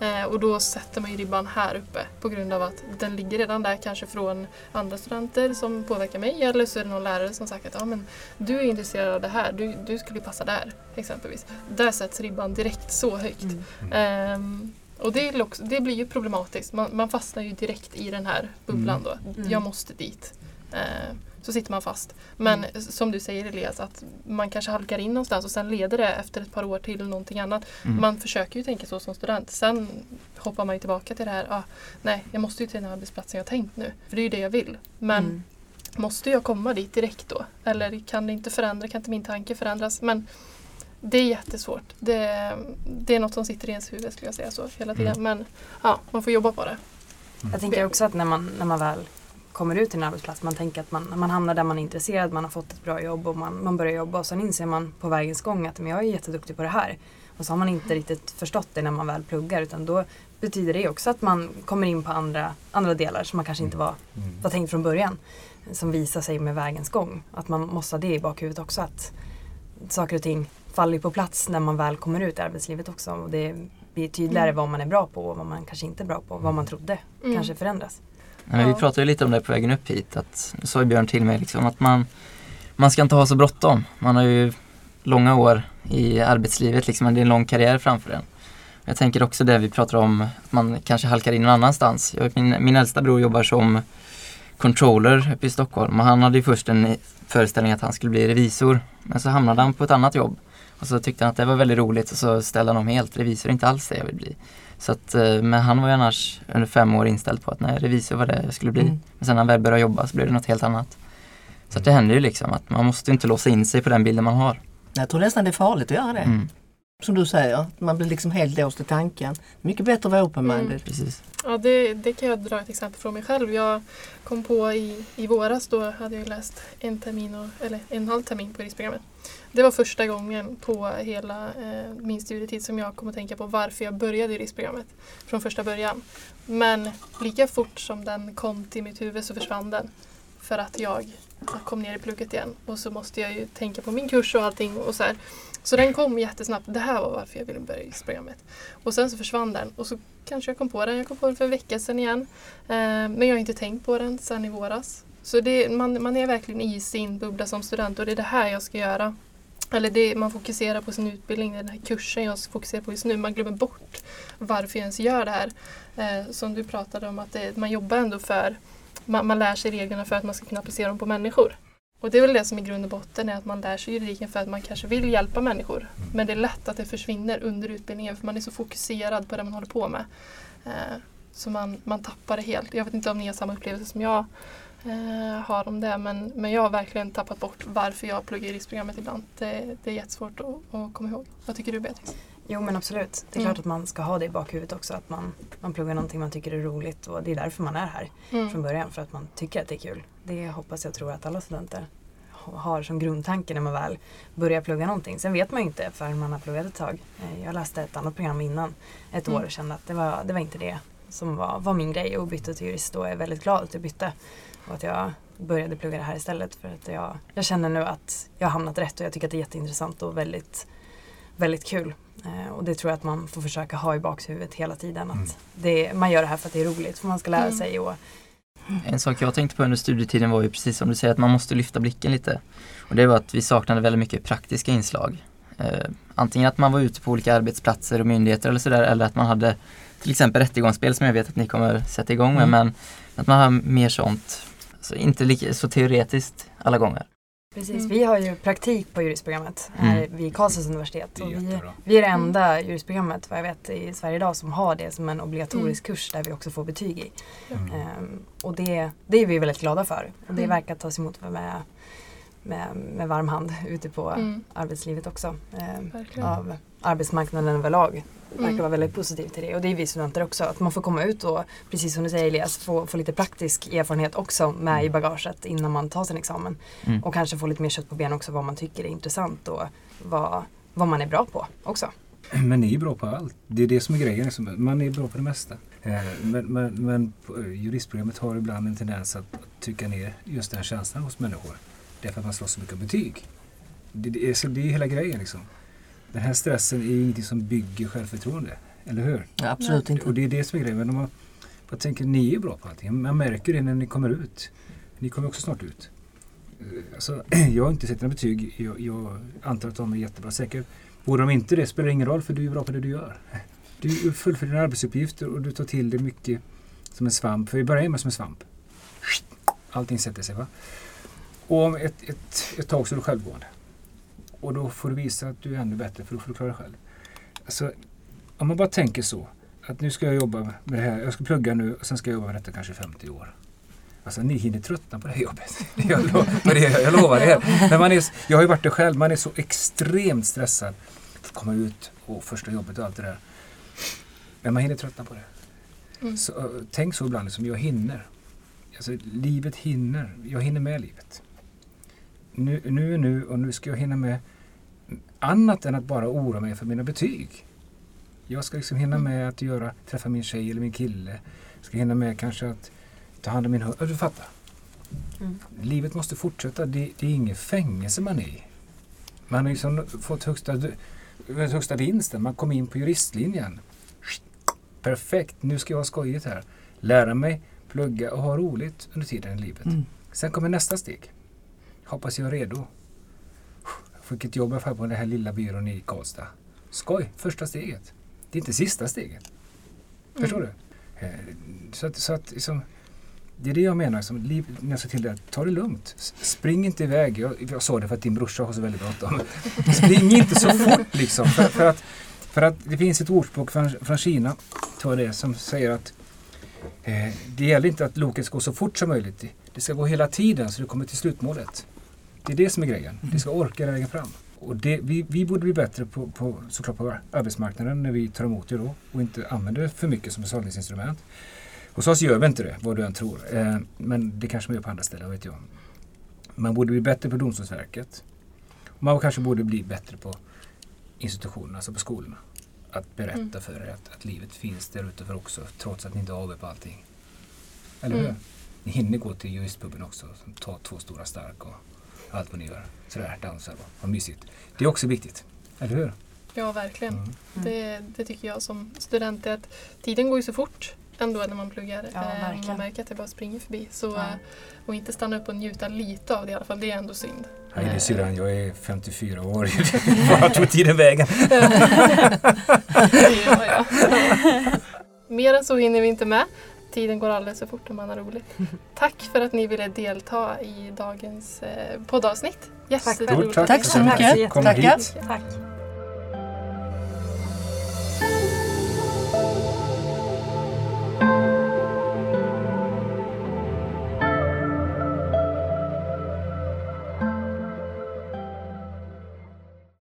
Eh, och då sätter man ju ribban här uppe på grund av att den ligger redan där kanske från andra studenter som påverkar mig eller så är det någon lärare som sagt att ja, men du är intresserad av det här, du, du skulle passa där exempelvis. Där sätts ribban direkt så högt. Mm. Ehm, och det, också, det blir ju problematiskt. Man, man fastnar ju direkt i den här bubblan då. Mm. Jag måste dit. Ehm, så sitter man fast. Men som du säger Elias, att man kanske halkar in någonstans och sen leder det efter ett par år till någonting annat. Mm. Man försöker ju tänka så som student. Sen hoppar man ju tillbaka till det här, ah, nej jag måste ju till den här arbetsplatsen jag tänkt nu. För det är ju det jag vill. Men Mm. måste jag komma dit direkt då? Eller kan det inte förändra, kan inte min tanke förändras? Men det är jättesvårt. Det, det är något som sitter i ens huvud skulle jag säga så hela tiden. Mm. Men ja, man får jobba på det. Jag tänker också att när man, när man väl kommer ut till en arbetsplats, man tänker att man, man hamnar där man är intresserad, man har fått ett bra jobb och man, man börjar jobba och sen inser man på vägens gång att men jag är jätteduktig på det här. Och så har man inte riktigt förstått det när man väl pluggar utan då betyder det också att man kommer in på andra, andra delar som man kanske inte var, Mm. var tänkt från början. Som visar sig med vägens gång. Att man måste ha det i bakhuvudet också att saker och ting faller på plats när man väl kommer ut i arbetslivet också. Och det blir tydligare Mm. vad man är bra på och vad man kanske inte är bra på. Vad man trodde Mm. kanske förändras. Men vi Ja. pratade lite om det på vägen upp hit. Att, sa Björn till mig liksom, att man, man ska inte ha så bråttom. Man har ju långa år i arbetslivet, liksom, det är en lång karriär framför en. Jag tänker också det vi pratar om, att man kanske halkar in någon annanstans. Jag, min, min äldsta bror jobbar som controller uppe i Stockholm och han hade ju först en föreställning att han skulle bli revisor. Men så hamnade han på ett annat jobb. Och så tyckte han att det var väldigt roligt och så ställde han om helt. Revisor är inte alls det jag vill bli. Så att, eh, men han var ju annars under fem år inställd på att nej, revisor var det jag skulle bli. Mm. Men sen när han väl började jobba så blev det något helt annat. Så att det händer ju liksom att man måste inte låsa in sig på den bilden man har. Jag tror nästan det är farligt att göra det. Mm, Som du säger, man blir liksom helt låst i tanken. Mycket bättre att vara open-minded. Mm. precis. Ja, det, det kan jag dra ett exempel från mig själv. Jag kom på i, i våras, då hade jag läst en termin, och, eller en halv termin på juristprogrammet. Det var första gången på hela eh, min studietid som jag kom att tänka på varför jag började juristprogrammet från första början. Men lika fort som den kom till mitt huvud så försvann den. För att jag kom ner i plugget igen och så måste jag ju tänka på min kurs och allting. Och så, här så den kom jättesnabbt. Det här var varför jag ville börja juristprogrammet. Och sen så försvann den och så kanske jag kom på den. Jag kom på den för en vecka sedan igen. Eh, men jag har inte tänkt på den sedan i våras. Så det, man, man är verkligen i sin bubbla som student och det är det här jag ska göra. Eller det, man fokuserar på sin utbildning, den här kursen jag fokuserar på just nu. Man glömmer bort varför jag ens gör det här. Eh, som du pratade om, att det, man jobbar ändå för man, man lär sig reglerna för att man ska kunna applicera dem på människor. Och det är väl det som i grund och botten är att man lär sig juridiken för att man kanske vill hjälpa människor. Mm. Men det är lätt att det försvinner under utbildningen för man är så fokuserad på det man håller på med. Eh, så man, man tappar det helt. Jag vet inte om ni har samma upplevelse som jag eh, har om det men, men jag har verkligen tappat bort varför jag pluggar juristprogrammet ibland. Det, det är jättesvårt att, att komma ihåg. Vad tycker du Beatrice? Jo men absolut. Det är Mm. klart att man ska ha det i bakhuvudet också. Att man, man pluggar någonting man tycker är roligt och det är därför man är här Mm. från början. För att man tycker att det är kul. Det hoppas jag tror att alla studenter ha- har som grundtanke när man väl börjar plugga någonting. Sen vet man ju inte förrän man har pluggat ett tag. Eh, Jag läste ett annat program innan ett Mm. år och kände att det var, det var inte det som var, var min grej och bytte till jurist och är väldigt glad att jag bytte. Och att jag började plugga det här istället för att jag, jag känner nu att jag har hamnat rätt och jag tycker att det är jätteintressant och väldigt, väldigt kul. Eh, och det tror jag att man får försöka ha i bakhuvudet hela tiden. Att Mm. det, man gör det här för att det är roligt, för man ska lära Mm. sig. Och, En sak jag tänkte på under studietiden var ju precis som du säger att man måste lyfta blicken lite. Och det var att vi saknade väldigt mycket praktiska inslag. Eh, antingen att man var ute på olika arbetsplatser och myndigheter eller sådär eller att man hade till exempel rättegångsspel som jag vet att ni kommer sätta igång med Mm. men att man har mer sånt. Alltså inte lika, så teoretiskt alla gånger. Precis, Mm. vi har ju praktik på juristprogrammet här vid Karlstads universitet. Det är Och vi, vi är det enda juristprogrammet vad jag vet i Sverige idag som har det som en obligatorisk Mm. kurs där vi också får betyg i. Mm. Ehm, och det, det är vi väldigt glada för. Och det Mm. verkar tas emot med, med, med varm hand ute på Mm. arbetslivet också. Verkligen. av arbetsmarknaden överlag. Verkar Mm. vara väldigt positiv till det och det är vi studenter också. Att man får komma ut och precis som du säger Elias, få, få lite praktisk erfarenhet också med i bagaget innan man tar sin examen. Mm. Och kanske få lite mer kött på benen också vad man tycker är intressant och vad, vad man är bra på också. Men ni är bra på allt. Det är det som är grejen. liksom. Man är bra på det mesta. Eh, Men, men, men eh, juristprogrammet har ibland en tendens att trycka ner just den känslan hos människor. Därför att man slåss så mycket betyg. Det, det, är, så det är hela grejen liksom. Den här stressen är ingenting som bygger självförtroende. Eller hur? Ja, absolut inte. Och det är det som är grejen. Men man, tänker, ni är bra på allting. Man märker det när ni kommer ut. Ni kommer också snart ut. Eh, Alltså, jag har inte sett några betyg. Jag, jag antar att de är jättebra. Säkert. Vore de inte det spelar det ingen roll för du är bra på det du gör. Du fullföljer dina arbetsuppgifter och du tar till det mycket som en svamp. För i början är man som en svamp. Allting sätter sig. va? Och om ett, ett, ett tag så är du självgående. Och då får du visa att du är ännu bättre för då får du klara dig själv. Alltså, om man bara tänker så. Att nu ska jag jobba med det här. Jag ska plugga nu och sen ska jag jobba med detta kanske 50 år. Alltså ni hinner tröttna på det här jobbet. Jag, lo- det, jag lovar er. Men man är, jag har ju varit det själv. Man är så extremt stressad. För att komma ut och första jobbet och allt det där. Men man hinner tröttna på det. Mm. Så, tänk så ibland, liksom, jag hinner. Alltså, livet hinner. Jag hinner med livet. Nu, nu nu och nu ska jag hinna med annat än att bara oroa mig för mina betyg. Jag ska liksom hinna med att göra, träffa min tjej eller min kille. Jag ska hinna med kanske att ta hand om min hund. Du fattar. Mm. Livet måste fortsätta. Det, det är inget fängelse man är i. Man har liksom fått högsta, högsta vinsten. Man kom in på juristlinjen. Perfekt, nu ska jag ha skojigt här. Lära mig, plugga och ha roligt under tiden i livet. Mm. Sen kommer nästa steg. Hoppas jag är redo. Jag fick ett jobb fall på den här lilla byrån i Karlstad. Skoj, första steget. Det är inte sista steget. Förstår Mm. du? Eh, Så att, så att liksom, det är det jag menar, som liv, när jag sa till dig, ta det lugnt. Spring inte iväg. Jag, jag sa det för att din brorsa har så väldigt bråttom. Spring inte så fort liksom. För, för, att, för att det finns ett ordspråk från, från Kina, tror jag det som säger att eh, det gäller inte att loket ska gå så fort som möjligt. Det ska gå hela tiden så du kommer till slutmålet. Det är det som är grejen. Det ska orka vägen fram. Och det, vi, vi borde bli bättre på, på, såklart på arbetsmarknaden när vi tar emot det då och inte använder det för mycket som betalningsinstrument. Hos oss gör vi inte det, vad du än tror. Eh, men det kanske man gör på andra ställen, vet jag. Man borde bli bättre på Domstolsverket. Man kanske borde bli bättre på institutionerna, alltså på skolorna. Att berätta Mm. för er att, att livet finns där ute för också, trots att ni inte har AW på allting. Eller Mm. hur? Ni hinner gå till juristpuben också, ta två stora stark och allt vad ni gör. Sådär, dansar vad mysigt. Det är också viktigt, eller hur? Ja, verkligen. Mm. Det, det tycker jag som student. är Att tiden går ju så fort ändå när man pluggar. Ja, Eh, verkligen. man märker att det bara springer förbi. Så, Ja. eh, Och inte stanna upp och njuta lite av det i alla fall. Det är ändå synd. Hej Eh, du syrran, jag är 54 år. Vart tog tiden vägen? gör jag. Mer än så hinner vi inte med. Tiden går alldeles för fort när man har roligt. Tack för att ni ville delta i dagens eh, poddavsnitt. Jätteroligt. tack, Tack så mycket. hit. Tack.